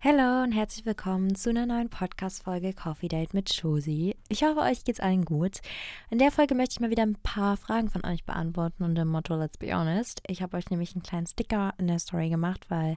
Hallo und herzlich willkommen zu einer neuen Podcast-Folge Coffee Date mit Josie. Ich hoffe, euch geht's allen gut. In der Folge möchte ich mal wieder ein paar Fragen von euch beantworten und dem Motto Let's be honest. Ich habe euch nämlich einen kleinen Sticker in der Story gemacht, weil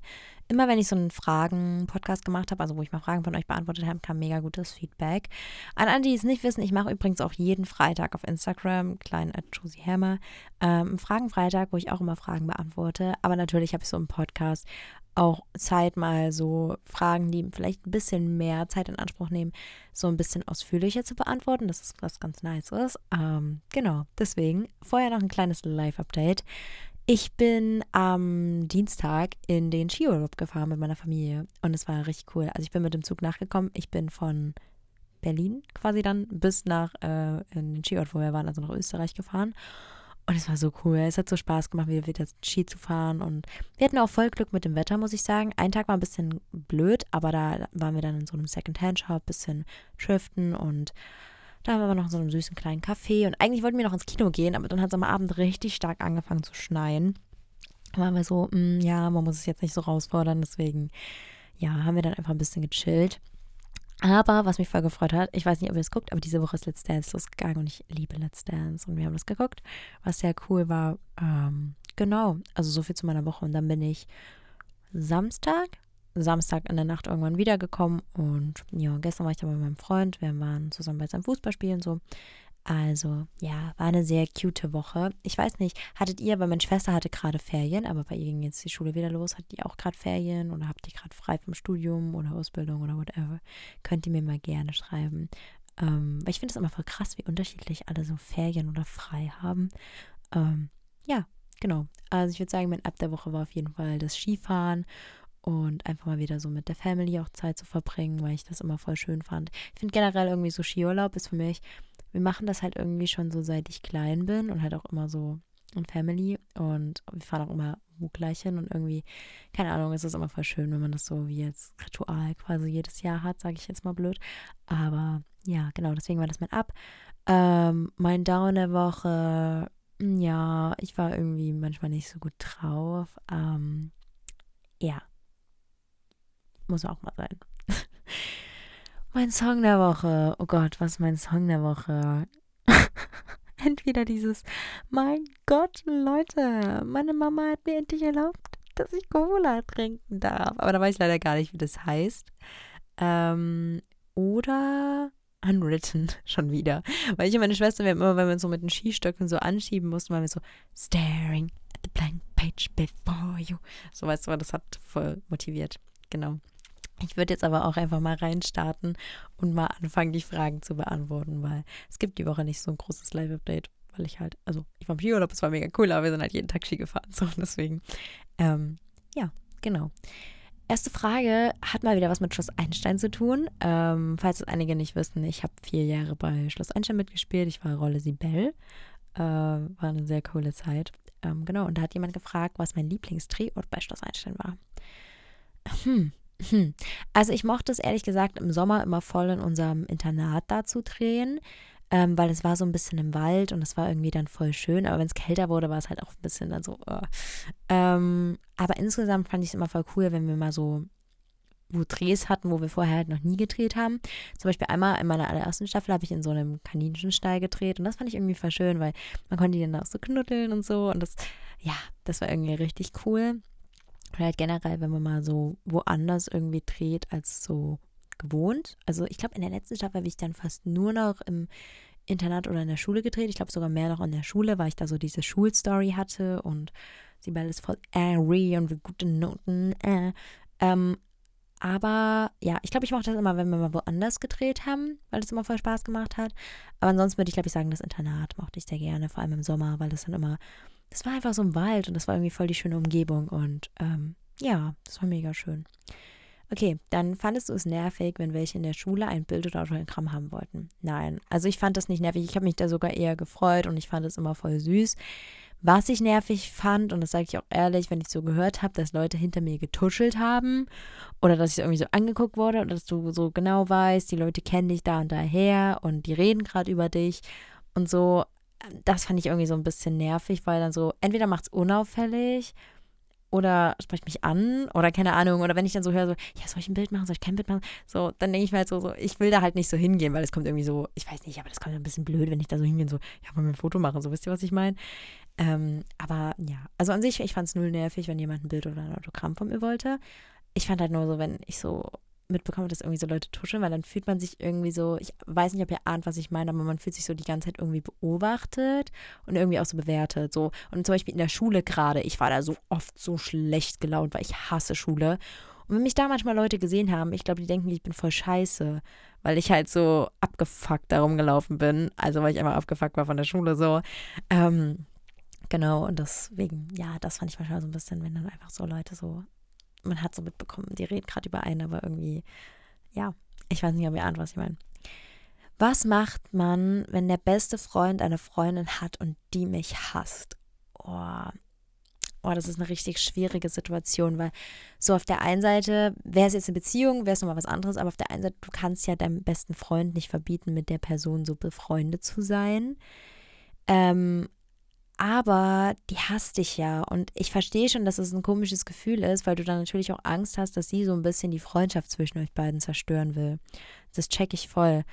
immer wenn ich so einen Fragen-Podcast gemacht habe, also wo ich mal Fragen von euch beantwortet habe, kam mega gutes Feedback. An alle, die es nicht wissen, ich mache übrigens auch jeden Freitag auf Instagram, klein at Josie Hammer, ähm, Fragen-Freitag, wo ich auch immer Fragen beantworte. Aber natürlich habe ich so einen Podcast auch Zeit mal so Fragen, die vielleicht ein bisschen mehr Zeit in Anspruch nehmen, so ein bisschen ausführlicher zu beantworten. Das ist was ganz Nices. Ähm, genau, deswegen vorher noch ein kleines Live-Update. Ich bin am Dienstag in den Skiurlaub gefahren mit meiner Familie und es war richtig cool. Also ich bin mit dem Zug nachgekommen. Ich bin von Berlin quasi dann bis nach äh, in den Skiort, wo wir waren, also nach Österreich gefahren. Und es war so cool. Es hat so Spaß gemacht, wieder, wieder Ski zu fahren. Und wir hatten auch voll Glück mit dem Wetter, muss ich sagen. Ein Tag war ein bisschen blöd, aber da waren wir dann in so einem Second-Hand-Shop, bisschen driften und da haben wir noch in so einem süßen kleinen Café. Und eigentlich wollten wir noch ins Kino gehen, aber dann hat es am Abend richtig stark angefangen zu schneien. Da waren wir so, mh, mm, ja, man muss es jetzt nicht so rausfordern. Deswegen, ja, haben wir dann einfach ein bisschen gechillt. Aber was mich voll gefreut hat, ich weiß nicht, ob ihr es guckt, aber diese Woche ist Let's Dance losgegangen und ich liebe Let's Dance und wir haben das geguckt, was sehr cool war. Ähm, genau, also so viel zu meiner Woche und dann bin ich Samstag, Samstag in der Nacht irgendwann wiedergekommen und ja, gestern war ich dann bei meinem Freund, wir waren zusammen bei seinem Fußballspielen so. Also, ja, war eine sehr cute Woche. Ich weiß nicht, hattet ihr, weil meine Schwester hatte gerade Ferien, aber bei ihr ging jetzt die Schule wieder los, hattet ihr auch gerade Ferien oder habt ihr gerade frei vom Studium oder Ausbildung oder whatever? Könnt ihr mir mal gerne schreiben. Ähm, weil ich finde es immer voll krass, wie unterschiedlich alle so Ferien oder frei haben. Ähm, ja, genau. Also ich würde sagen, mein Ab der Woche war auf jeden Fall das Skifahren und einfach mal wieder so mit der Family auch Zeit zu verbringen, weil ich das immer voll schön fand. Ich finde generell irgendwie so Skiurlaub ist für mich wir machen das halt irgendwie schon so, seit ich klein bin und halt auch immer so in Family und wir fahren auch immer wo gleich hin und irgendwie, keine Ahnung, es ist immer voll schön, wenn man das so wie jetzt Ritual quasi jedes Jahr hat, sage ich jetzt mal blöd. Aber ja, genau, deswegen war das mein Ab. Ähm, mein Down der Woche, hm, ja, ich war irgendwie manchmal nicht so gut drauf. Ähm, ja, muss auch mal sein. Mein Song der Woche. Oh Gott, was mein Song der Woche? Entweder dieses, mein Gott, Leute, meine Mama hat mir endlich erlaubt, dass ich Cola trinken darf. Aber da weiß ich leider gar nicht, wie das heißt. Ähm, oder Unwritten schon wieder. Weil ich und meine Schwester, wir haben immer, wenn wir uns so mit den Skistöcken so anschieben mussten, waren wir so staring at the blank page before you. So weißt du, das hat voll motiviert. Genau. Ich würde jetzt aber auch einfach mal reinstarten und mal anfangen, die Fragen zu beantworten, weil es gibt die Woche nicht so ein großes Live-Update, weil ich halt, also ich war im Skiurlaub, es war mega cool, aber wir sind halt jeden Tag Ski gefahren, so deswegen, ähm, ja, genau. Erste Frage hat mal wieder was mit Schloss Einstein zu tun. Ähm, falls es einige nicht wissen, ich habe vier Jahre bei Schloss Einstein mitgespielt. Ich war Rolle Sibel. Äh, war eine sehr coole Zeit. Ähm, genau, und da hat jemand gefragt, was mein Lieblingsdrehort bei Schloss Einstein war. Hm, hm. Also ich mochte es ehrlich gesagt im Sommer immer voll in unserem Internat da zu drehen, ähm, weil es war so ein bisschen im Wald und es war irgendwie dann voll schön. Aber wenn es kälter wurde, war es halt auch ein bisschen dann so. Oh. Ähm, aber insgesamt fand ich es immer voll cool, wenn wir mal so wo Drehs hatten, wo wir vorher halt noch nie gedreht haben. Zum Beispiel einmal in meiner allerersten Staffel habe ich in so einem Kaninchenstall gedreht und das fand ich irgendwie voll schön, weil man konnte die dann auch so knuddeln und so und das, ja, das war irgendwie richtig cool. Oder halt generell, wenn man mal so woanders irgendwie dreht als so gewohnt. Also ich glaube, in der letzten Staffel habe ich dann fast nur noch im Internat oder in der Schule gedreht. Ich glaube sogar mehr noch in der Schule, weil ich da so diese Schulstory hatte und Sibel ist voll airy und mit guten Noten. Äh. Ähm, aber ja, ich glaube, ich mochte das immer, wenn wir mal woanders gedreht haben, weil es immer voll Spaß gemacht hat. Aber ansonsten würde ich, glaube ich, sagen, das Internat mochte ich sehr gerne, vor allem im Sommer, weil das dann immer das war einfach so ein Wald und das war irgendwie voll die schöne Umgebung und ähm, ja, das war mega schön. Okay, dann fandest du es nervig, wenn welche in der Schule ein Bild oder Autogramm haben wollten? Nein, also ich fand das nicht nervig. Ich habe mich da sogar eher gefreut und ich fand es immer voll süß. Was ich nervig fand, und das sage ich auch ehrlich, wenn ich so gehört habe, dass Leute hinter mir getuschelt haben oder dass ich irgendwie so angeguckt wurde oder dass du so genau weißt, die Leute kennen dich da und daher und die reden gerade über dich und so das fand ich irgendwie so ein bisschen nervig, weil dann so, entweder macht es unauffällig oder spricht mich an oder keine Ahnung. Oder wenn ich dann so höre, so, ja, soll ich ein Bild machen, soll ich kein Bild machen? So, dann denke ich mir halt so, so, ich will da halt nicht so hingehen, weil es kommt irgendwie so, ich weiß nicht, aber das kommt ein bisschen blöd, wenn ich da so hingehe, so, ja, wollen wir ein Foto machen, so, wisst ihr, was ich meine? Ähm, aber ja, also an sich, ich fand es null nervig, wenn jemand ein Bild oder ein Autogramm von mir wollte. Ich fand halt nur so, wenn ich so mitbekomme, dass irgendwie so Leute tuscheln, weil dann fühlt man sich irgendwie so, ich weiß nicht, ob ihr ahnt, was ich meine, aber man fühlt sich so die ganze Zeit irgendwie beobachtet und irgendwie auch so bewertet. So. Und zum Beispiel in der Schule gerade, ich war da so oft so schlecht gelaunt, weil ich hasse Schule. Und wenn mich da manchmal Leute gesehen haben, ich glaube, die denken, ich bin voll scheiße, weil ich halt so abgefuckt darum gelaufen bin. Also weil ich einfach abgefuckt war von der Schule so. Ähm, genau, und deswegen, ja, das fand ich manchmal so ein bisschen, wenn dann einfach so Leute so man hat so mitbekommen, die reden gerade über einen, aber irgendwie, ja, ich weiß nicht, ob ihr ahnt, was ich meine. Was macht man, wenn der beste Freund eine Freundin hat und die mich hasst? Oh, oh, das ist eine richtig schwierige Situation, weil so auf der einen Seite wäre es jetzt eine Beziehung, wäre es nochmal was anderes, aber auf der einen Seite, du kannst ja deinem besten Freund nicht verbieten, mit der Person so befreundet zu sein. Ähm, aber die hasst dich ja. Und ich verstehe schon, dass es ein komisches Gefühl ist, weil du dann natürlich auch Angst hast, dass sie so ein bisschen die Freundschaft zwischen euch beiden zerstören will. Das check ich voll.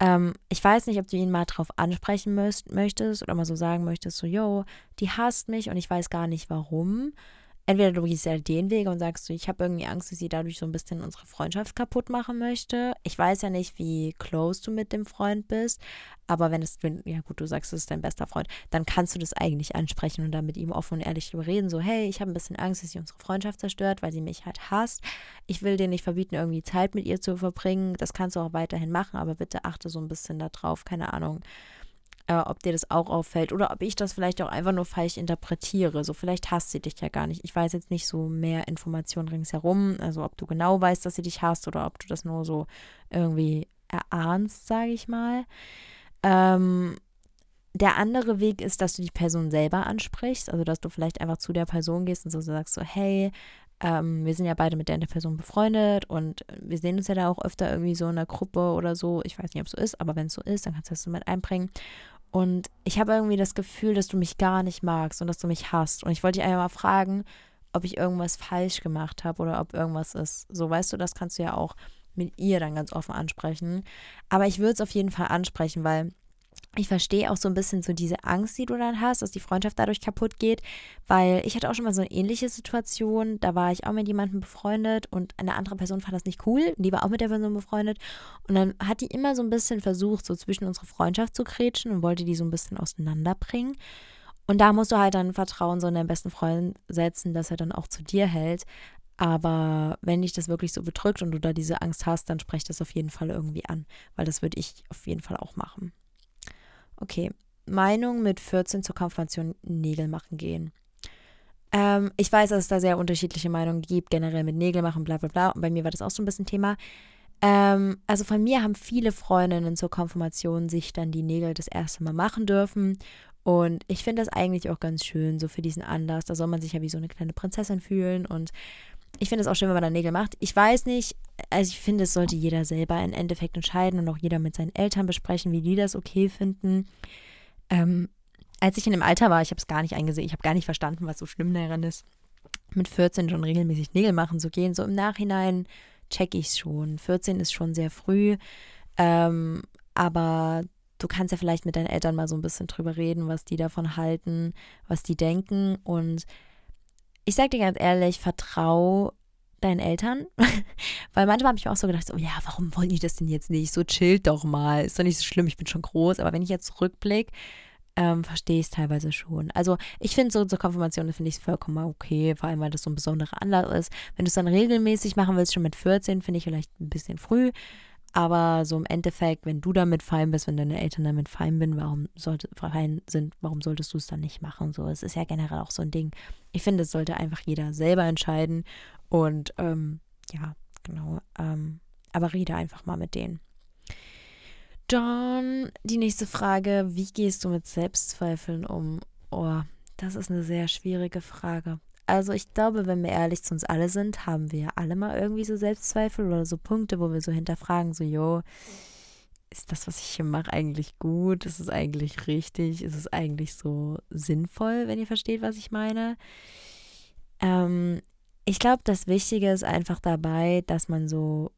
Ähm, ich weiß nicht, ob du ihn mal drauf ansprechen möchtest oder mal so sagen möchtest, so, yo, die hasst mich und ich weiß gar nicht warum entweder du gehst ja den Weg und sagst ich habe irgendwie Angst, dass sie dadurch so ein bisschen unsere Freundschaft kaputt machen möchte. Ich weiß ja nicht, wie close du mit dem Freund bist, aber wenn es, wenn, ja gut, du sagst, es ist dein bester Freund, dann kannst du das eigentlich ansprechen und dann mit ihm offen und ehrlich drüber reden, so, hey, ich habe ein bisschen Angst, dass sie unsere Freundschaft zerstört, weil sie mich halt hasst. Ich will dir nicht verbieten, irgendwie Zeit mit ihr zu verbringen. Das kannst du auch weiterhin machen, aber bitte achte so ein bisschen darauf, keine Ahnung äh, ob dir das auch auffällt oder ob ich das vielleicht auch einfach nur falsch interpretiere. So, vielleicht hasst sie dich ja gar nicht. Ich weiß jetzt nicht so mehr Informationen ringsherum, also ob du genau weißt, dass sie dich hasst oder ob du das nur so irgendwie erahnst, sage ich mal. Ähm, der andere Weg ist, dass du die Person selber ansprichst, also dass du vielleicht einfach zu der Person gehst und so sagst so, hey, ähm, wir sind ja beide mit der Person befreundet und wir sehen uns ja da auch öfter irgendwie so in einer Gruppe oder so. Ich weiß nicht, ob es so ist, aber wenn es so ist, dann kannst du das so mit einbringen. Und ich habe irgendwie das Gefühl, dass du mich gar nicht magst und dass du mich hasst. Und ich wollte dich einfach mal fragen, ob ich irgendwas falsch gemacht habe oder ob irgendwas ist. So, weißt du, das kannst du ja auch mit ihr dann ganz offen ansprechen. Aber ich würde es auf jeden Fall ansprechen, weil ich verstehe auch so ein bisschen so diese Angst, die du dann hast, dass die Freundschaft dadurch kaputt geht, weil ich hatte auch schon mal so eine ähnliche Situation, da war ich auch mit jemandem befreundet und eine andere Person fand das nicht cool, die war auch mit der Person befreundet und dann hat die immer so ein bisschen versucht, so zwischen unsere Freundschaft zu kretschen und wollte die so ein bisschen auseinanderbringen. Und da musst du halt dann Vertrauen so in deinen besten Freund setzen, dass er dann auch zu dir hält. Aber wenn dich das wirklich so bedrückt und du da diese Angst hast, dann sprech das auf jeden Fall irgendwie an, weil das würde ich auf jeden Fall auch machen. Okay, Meinung mit 14 zur Konfirmation Nägel machen gehen. Ähm, ich weiß, dass es da sehr unterschiedliche Meinungen gibt, generell mit Nägel machen, bla bla bla. Und bei mir war das auch so ein bisschen Thema. Ähm, also von mir haben viele Freundinnen zur Konfirmation sich dann die Nägel das erste Mal machen dürfen. Und ich finde das eigentlich auch ganz schön, so für diesen Anlass. Da soll man sich ja wie so eine kleine Prinzessin fühlen. Und ich finde es auch schön, wenn man da Nägel macht. Ich weiß nicht, also ich finde, es sollte jeder selber im Endeffekt entscheiden und auch jeder mit seinen Eltern besprechen, wie die das okay finden. Ähm, als ich in dem Alter war, ich habe es gar nicht eingesehen, ich habe gar nicht verstanden, was so schlimm daran ist, mit 14 schon regelmäßig Nägel machen zu gehen. So im Nachhinein checke ich es schon. 14 ist schon sehr früh, ähm, aber du kannst ja vielleicht mit deinen Eltern mal so ein bisschen drüber reden, was die davon halten, was die denken und ich sag dir ganz ehrlich, vertrau deinen Eltern. Weil manchmal habe ich mir auch so gedacht, so, ja, warum wollen die das denn jetzt nicht? So chillt doch mal. Ist doch nicht so schlimm, ich bin schon groß. Aber wenn ich jetzt zurückblicke, ähm, verstehe ich es teilweise schon. Also ich finde so zur Konfirmation finde ich vollkommen okay, vor allem weil das so ein besonderer Anlass ist. Wenn du es dann regelmäßig machen willst, schon mit 14, finde ich vielleicht ein bisschen früh. Aber so im Endeffekt, wenn du damit fein bist, wenn deine Eltern damit fein bin, warum sollte, fein sind, warum solltest du es dann nicht machen? So, es ist ja generell auch so ein Ding. Ich finde, es sollte einfach jeder selber entscheiden. Und ähm, ja, genau. Ähm, aber rede einfach mal mit denen. Dann die nächste Frage: Wie gehst du mit Selbstzweifeln um? Oh, das ist eine sehr schwierige Frage. Also ich glaube, wenn wir ehrlich zu uns alle sind, haben wir alle mal irgendwie so Selbstzweifel oder so Punkte, wo wir so hinterfragen, so, jo, ist das, was ich hier mache, eigentlich gut? Ist es eigentlich richtig? Ist es eigentlich so sinnvoll, wenn ihr versteht, was ich meine? Ähm, ich glaube, das Wichtige ist einfach dabei, dass man so,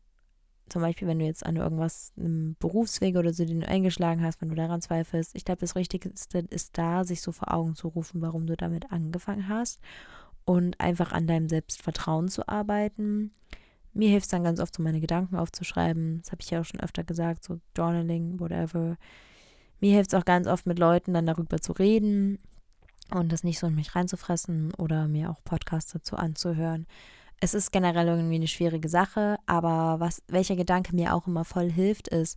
zum Beispiel, wenn du jetzt an irgendwas, einem Berufsweg oder so, den du eingeschlagen hast, wenn du daran zweifelst, ich glaube, das Richtigste ist da, sich so vor Augen zu rufen, warum du damit angefangen hast und einfach an deinem Selbstvertrauen zu arbeiten. Mir hilft es dann ganz oft, so meine Gedanken aufzuschreiben. Das habe ich ja auch schon öfter gesagt, so Journaling, whatever. Mir hilft es auch ganz oft, mit Leuten dann darüber zu reden und das nicht so in mich reinzufressen oder mir auch Podcasts dazu anzuhören. Es ist generell irgendwie eine schwierige Sache, aber was, welcher Gedanke mir auch immer voll hilft, ist,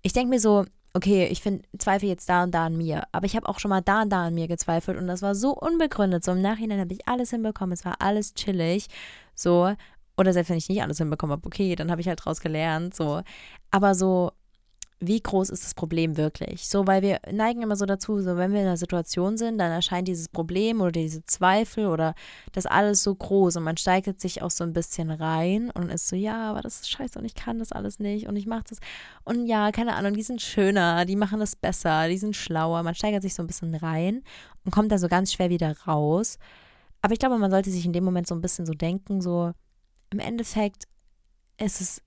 ich denke mir so, okay, ich finde, zweifle jetzt da und da an mir, aber ich habe auch schon mal da und da an mir gezweifelt und das war so unbegründet. So im Nachhinein habe ich alles hinbekommen, es war alles chillig, so. Oder selbst wenn ich nicht alles hinbekommen habe, okay, dann habe ich halt draus gelernt, so. Aber so, wie groß ist das Problem wirklich? So, weil wir neigen immer so dazu, so wenn wir in einer Situation sind, dann erscheint dieses Problem oder diese Zweifel oder das alles so groß und man steigert sich auch so ein bisschen rein und ist so, ja, aber das ist scheiße und ich kann das alles nicht und ich mache das. Und ja, keine Ahnung, die sind schöner, die machen das besser, die sind schlauer. Man steigert sich so ein bisschen rein und kommt da so ganz schwer wieder raus. Aber ich glaube, man sollte sich in dem Moment so ein bisschen so denken, so im Endeffekt ist es,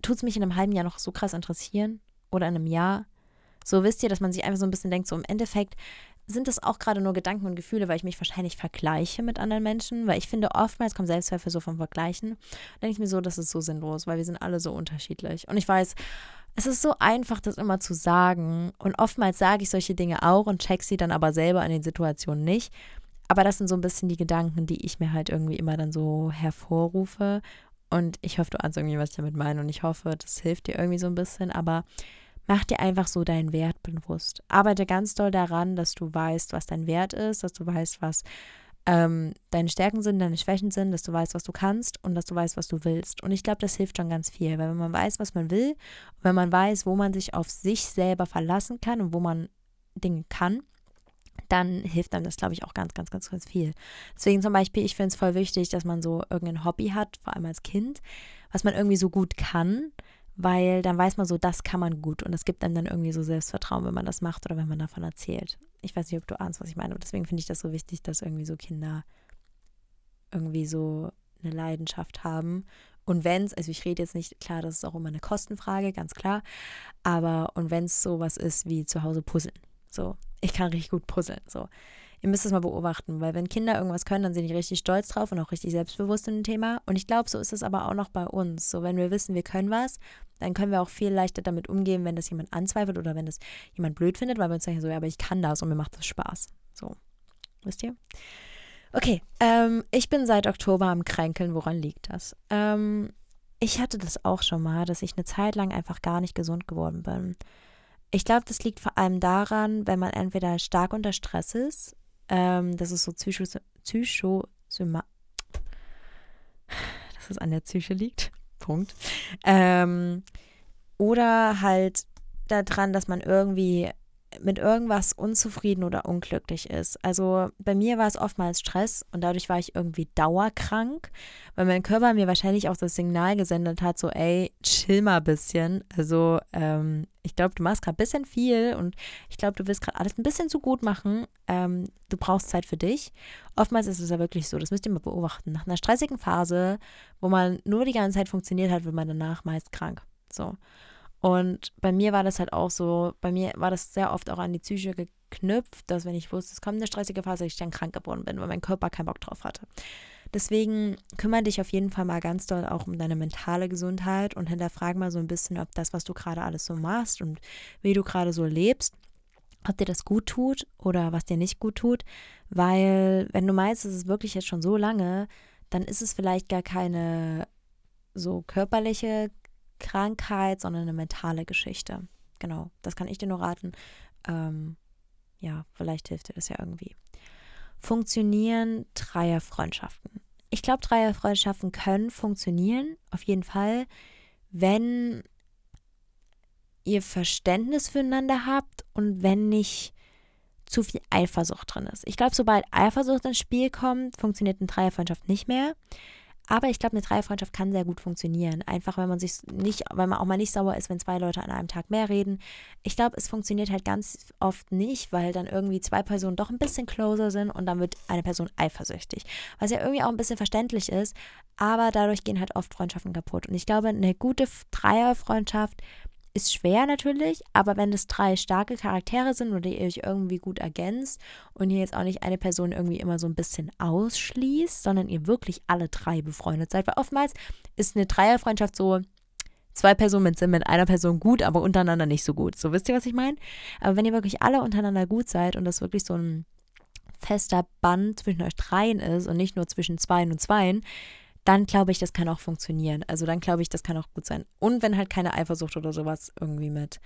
tut es mich in einem halben Jahr noch so krass interessieren oder in einem Jahr. So wisst ihr, dass man sich einfach so ein bisschen denkt, so im Endeffekt sind das auch gerade nur Gedanken und Gefühle, weil ich mich wahrscheinlich vergleiche mit anderen Menschen, weil ich finde, oftmals kommt Selbstzweifel so vom Vergleichen. Da denke ich mir so, das ist so sinnlos, weil wir sind alle so unterschiedlich. Und ich weiß, es ist so einfach, das immer zu sagen. Und oftmals sage ich solche Dinge auch und check sie dann aber selber in den Situationen nicht. Aber das sind so ein bisschen die Gedanken, die ich mir halt irgendwie immer dann so hervorrufe. Und ich hoffe, du ahnst irgendwie, was ich damit meine. Und ich hoffe, das hilft dir irgendwie so ein bisschen. Aber Mach dir einfach so deinen Wert bewusst. Arbeite ganz doll daran, dass du weißt, was dein Wert ist, dass du weißt, was ähm, deine Stärken sind, deine Schwächen sind, dass du weißt, was du kannst und dass du weißt, was du willst. Und ich glaube, das hilft schon ganz viel, weil wenn man weiß, was man will, wenn man weiß, wo man sich auf sich selber verlassen kann und wo man Dinge kann, dann hilft einem das, glaube ich, auch ganz, ganz, ganz, ganz viel. Deswegen zum Beispiel, ich finde es voll wichtig, dass man so irgendein Hobby hat, vor allem als Kind, was man irgendwie so gut kann, weil dann weiß man so, das kann man gut und es gibt einem dann irgendwie so Selbstvertrauen, wenn man das macht oder wenn man davon erzählt. Ich weiß nicht, ob du ahnst, was ich meine, aber deswegen finde ich das so wichtig, dass irgendwie so Kinder irgendwie so eine Leidenschaft haben. Und wenn es, also ich rede jetzt nicht, klar, das ist auch immer eine Kostenfrage, ganz klar, aber und wenn es sowas ist wie zu Hause puzzeln, so, ich kann richtig gut puzzeln, so ihr müsst es mal beobachten, weil wenn Kinder irgendwas können, dann sind die richtig stolz drauf und auch richtig selbstbewusst in dem Thema. Und ich glaube, so ist es aber auch noch bei uns. So, wenn wir wissen, wir können was, dann können wir auch viel leichter damit umgehen, wenn das jemand anzweifelt oder wenn das jemand blöd findet, weil wir uns sagen so, ja, aber ich kann das und mir macht das Spaß. So, wisst ihr? Okay, ähm, ich bin seit Oktober am Kränkeln. Woran liegt das? Ähm, ich hatte das auch schon mal, dass ich eine Zeit lang einfach gar nicht gesund geworden bin. Ich glaube, das liegt vor allem daran, wenn man entweder stark unter Stress ist ähm, das ist so Psycho, Psychosoma dass es an der Psyche liegt. Punkt. Ähm, oder halt daran, dass man irgendwie mit irgendwas unzufrieden oder unglücklich ist. Also bei mir war es oftmals Stress und dadurch war ich irgendwie dauerkrank, weil mein Körper mir wahrscheinlich auch das Signal gesendet hat, so ey, chill mal ein bisschen. Also ähm, ich glaube, du machst gerade ein bisschen viel und ich glaube, du willst gerade alles ein bisschen zu gut machen. Ähm, du brauchst Zeit für dich. Oftmals ist es ja wirklich so, das müsst ihr mal beobachten. Nach einer stressigen Phase, wo man nur die ganze Zeit funktioniert hat, wird man danach meist krank. So. Und bei mir war das halt auch so, bei mir war das sehr oft auch an die Psyche geknüpft, dass wenn ich wusste, es kommt eine stressige Phase, ich dann krank geworden bin, weil mein Körper keinen Bock drauf hatte. Deswegen kümmere dich auf jeden Fall mal ganz doll auch um deine mentale Gesundheit und hinterfrag mal so ein bisschen, ob das, was du gerade alles so machst und wie du gerade so lebst, ob dir das gut tut oder was dir nicht gut tut. Weil wenn du meinst, es ist wirklich jetzt schon so lange, dann ist es vielleicht gar keine so körperliche Krankheit, sondern eine mentale Geschichte. Genau, das kann ich dir nur raten. Ähm, ja, vielleicht hilft dir das ja irgendwie. Funktionieren Dreierfreundschaften? Ich glaube, Dreierfreundschaften können funktionieren, auf jeden Fall, wenn ihr Verständnis füreinander habt und wenn nicht zu viel Eifersucht drin ist. Ich glaube, sobald Eifersucht ins Spiel kommt, funktioniert eine Dreierfreundschaft nicht mehr. Aber ich glaube, eine Dreierfreundschaft kann sehr gut funktionieren. Einfach, wenn man sich nicht, weil man auch mal nicht sauer ist, wenn zwei Leute an einem Tag mehr reden. Ich glaube, es funktioniert halt ganz oft nicht, weil dann irgendwie zwei Personen doch ein bisschen closer sind und dann wird eine Person eifersüchtig. Was ja irgendwie auch ein bisschen verständlich ist, aber dadurch gehen halt oft Freundschaften kaputt. Und ich glaube, eine gute Dreierfreundschaft ist schwer natürlich, aber wenn es drei starke Charaktere sind oder ihr euch irgendwie gut ergänzt und ihr jetzt auch nicht eine Person irgendwie immer so ein bisschen ausschließt, sondern ihr wirklich alle drei befreundet seid, weil oftmals ist eine Dreierfreundschaft so, zwei Personen sind mit einer Person gut, aber untereinander nicht so gut. So wisst ihr, was ich meine? Aber wenn ihr wirklich alle untereinander gut seid und das wirklich so ein fester Band zwischen euch dreien ist und nicht nur zwischen zweien und zweien, dann glaube ich, das kann auch funktionieren. Also dann glaube ich, das kann auch gut sein. Und wenn halt keine Eifersucht oder sowas irgendwie mit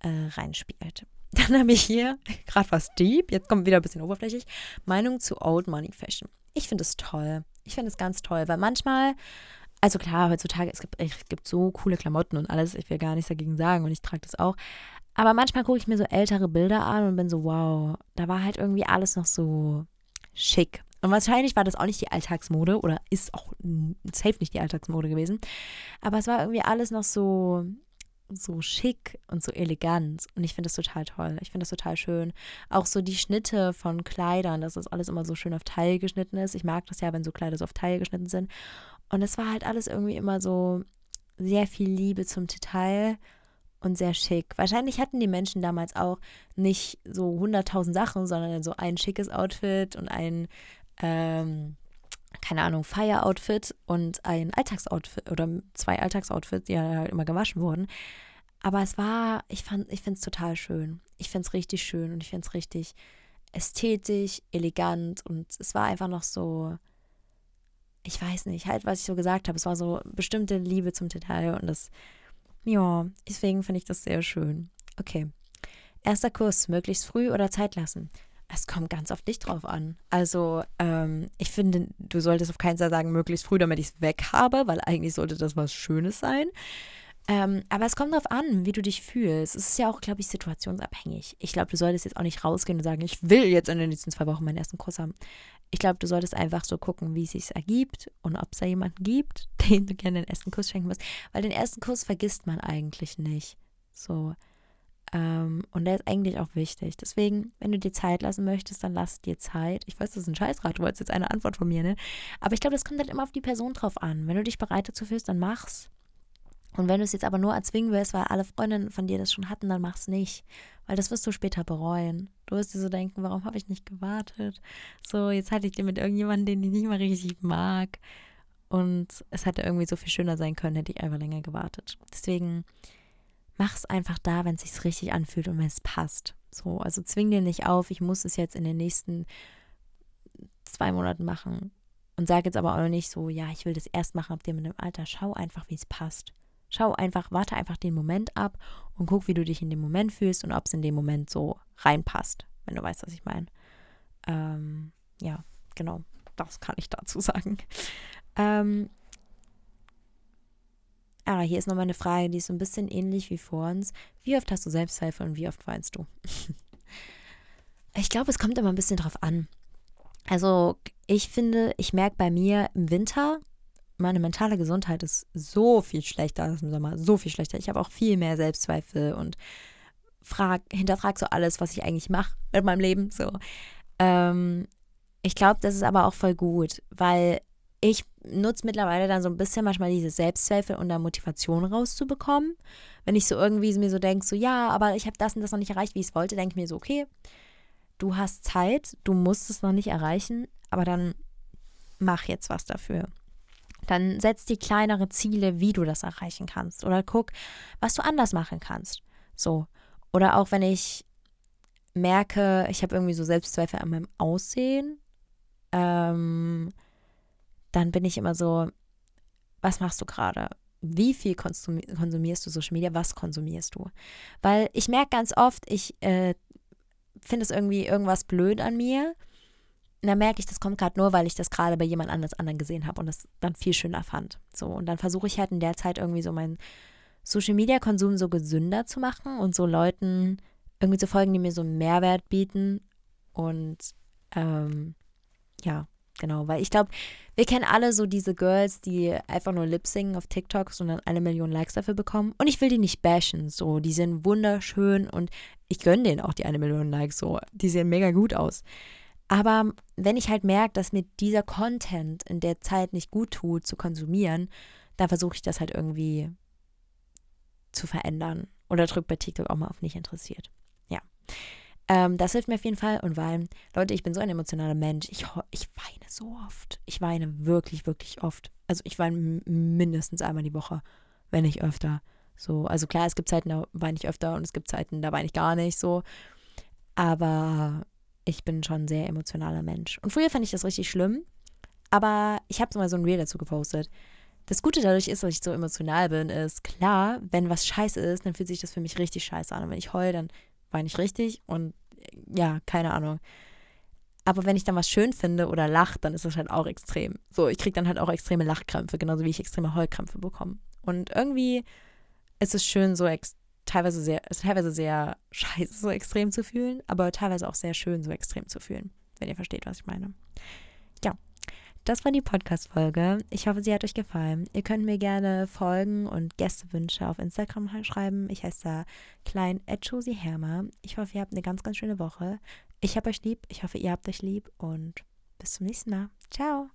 äh, reinspielt. Dann habe ich hier gerade was deep, jetzt kommt wieder ein bisschen oberflächlich, Meinung zu Old Money Fashion. Ich finde es toll. Ich finde es ganz toll, weil manchmal, also klar, heutzutage, es gibt, es gibt so coole Klamotten und alles, ich will gar nichts dagegen sagen und ich trage das auch. Aber manchmal gucke ich mir so ältere Bilder an und bin so, wow, da war halt irgendwie alles noch so schick. Und wahrscheinlich war das auch nicht die Alltagsmode oder ist auch safe nicht die Alltagsmode gewesen. Aber es war irgendwie alles noch so, so schick und so elegant. Und ich finde das total toll. Ich finde das total schön. Auch so die Schnitte von Kleidern, dass das alles immer so schön auf Teil geschnitten ist. Ich mag das ja, wenn so Kleider so auf Teil geschnitten sind. Und es war halt alles irgendwie immer so sehr viel Liebe zum Detail und sehr schick. Wahrscheinlich hatten die Menschen damals auch nicht so 100.000 Sachen, sondern so ein schickes Outfit und ein ähm, keine Ahnung, Feier-Outfit und ein Alltagsoutfit oder zwei Alltagsoutfits, die ja halt immer gewaschen wurden. Aber es war, ich fand, ich finde es total schön. Ich finde es richtig schön und ich finde es richtig ästhetisch, elegant und es war einfach noch so, ich weiß nicht, halt, was ich so gesagt habe, es war so bestimmte Liebe zum Detail und das, ja, deswegen finde ich das sehr schön. Okay. Erster Kurs, möglichst früh oder Zeit lassen es kommt ganz auf dich drauf an. Also, ähm, ich finde, du solltest auf keinen Fall sagen, möglichst früh, damit ich es weg habe, weil eigentlich sollte das was Schönes sein. Ähm, aber es kommt darauf an, wie du dich fühlst. Es ist ja auch, glaube ich, situationsabhängig. Ich glaube, du solltest jetzt auch nicht rausgehen und sagen, ich will jetzt in den nächsten zwei Wochen meinen ersten Kurs haben. Ich glaube, du solltest einfach so gucken, wie es sich ergibt und ob es da jemanden gibt, den du gerne den ersten Kurs schenken musst. Weil den ersten Kurs vergisst man eigentlich nicht. So. Ähm, und der ist eigentlich auch wichtig. Deswegen, wenn du dir Zeit lassen möchtest, dann lass dir Zeit. Ich weiß, das ist ein Scheißrat, du wolltest jetzt eine Antwort von mir, ne? Aber ich glaube, das kommt halt immer auf die Person drauf an. Wenn du dich bereit dazu fühlst, dann mach's. Und wenn du es jetzt aber nur erzwingen willst, weil alle Freundinnen von dir das schon hatten, dann mach's nicht. Weil das wirst du später bereuen. Du wirst dir so denken, warum habe ich nicht gewartet? So, jetzt hatte ich dir mit irgendjemandem, den ich nicht mal richtig mag. Und es hätte irgendwie so viel schöner sein können, hätte ich einfach länger gewartet. Deswegen, mach es einfach da, wenn es sich richtig anfühlt und wenn es passt. So, also zwing dir nicht auf, ich muss es jetzt in den nächsten zwei Monaten machen. Und sag jetzt aber auch nicht so, ja, ich will das erst machen ab dem Alter. Schau einfach, wie es passt. Schau einfach, warte einfach den Moment ab und guck, wie du dich in dem Moment fühlst und ob es in dem Moment so reinpasst, wenn du weißt, was ich meine. Ähm, ja, genau, das kann ich dazu sagen. Ähm, Ah, hier ist nochmal eine Frage, die ist so ein bisschen ähnlich wie vor uns. Wie oft hast du Selbstzweifel und wie oft weinst du? ich glaube, es kommt immer ein bisschen drauf an. Also, ich finde, ich merke bei mir im Winter, meine mentale Gesundheit ist so viel schlechter als im Sommer, so viel schlechter. Ich habe auch viel mehr Selbstzweifel und frag, hinterfrag so alles, was ich eigentlich mache mit meinem Leben. So. Ähm, ich glaube, das ist aber auch voll gut, weil ich nutze mittlerweile dann so ein bisschen manchmal diese Selbstzweifel, um da Motivation rauszubekommen. Wenn ich so irgendwie mir so denke, so ja, aber ich habe das und das noch nicht erreicht, wie ich es wollte, denke ich mir so, okay, du hast Zeit, du musst es noch nicht erreichen, aber dann mach jetzt was dafür. Dann setz dir kleinere Ziele, wie du das erreichen kannst. Oder guck, was du anders machen kannst. So. Oder auch wenn ich merke, ich habe irgendwie so Selbstzweifel an meinem Aussehen. Ähm, dann bin ich immer so, was machst du gerade? Wie viel konsumierst du Social Media? Was konsumierst du? Weil ich merke ganz oft, ich äh, finde es irgendwie irgendwas blöd an mir. Und dann merke ich, das kommt gerade nur, weil ich das gerade bei jemand anders anderen gesehen habe und das dann viel schöner fand. So, und dann versuche ich halt in der Zeit irgendwie so meinen Social Media Konsum so gesünder zu machen und so Leuten irgendwie zu folgen, die mir so einen Mehrwert bieten. Und ähm, ja, genau, weil ich glaube, wir kennen alle so diese Girls, die einfach nur lip singen auf TikTok und dann eine Million Likes dafür bekommen. Und ich will die nicht bashen, so, die sind wunderschön und ich gönne denen auch die eine Million Likes, so, die sehen mega gut aus. Aber wenn ich halt merke, dass mir dieser Content in der Zeit nicht gut tut, zu konsumieren, dann versuche ich das halt irgendwie zu verändern. Oder drücke bei TikTok auch mal auf nicht interessiert. Ähm, das hilft mir auf jeden Fall. Und weil, Leute, ich bin so ein emotionaler Mensch. Ich, ich weine so oft. Ich weine wirklich, wirklich oft. Also ich weine mindestens einmal die Woche, wenn nicht öfter. So, also klar, es gibt Zeiten, da weine ich öfter und es gibt Zeiten, da weine ich gar nicht so. Aber ich bin schon ein sehr emotionaler Mensch. Und früher fand ich das richtig schlimm. Aber ich habe mal so ein Reel dazu gepostet. Das Gute dadurch ist, dass ich so emotional bin, ist klar, wenn was scheiße ist, dann fühlt sich das für mich richtig scheiße an. Und wenn ich heule, dann weine ich richtig und ja, keine Ahnung. Aber wenn ich dann was schön finde oder lache, dann ist das halt auch extrem. So, ich kriege dann halt auch extreme Lachkrämpfe, genauso wie ich extreme Heulkrämpfe bekomme. Und irgendwie ist es schön, so teilweise sehr, teilweise sehr scheiße, so extrem zu fühlen, aber teilweise auch sehr schön, so extrem zu fühlen, wenn ihr versteht, was ich meine. Das war die Podcast-Folge. Ich hoffe, sie hat euch gefallen. Ihr könnt mir gerne folgen und Gästewünsche auf Instagram schreiben. Ich heiße da klein Hermer. Ich hoffe, ihr habt eine ganz, ganz schöne Woche. Ich habe euch lieb. Ich hoffe, ihr habt euch lieb und bis zum nächsten Mal. Ciao.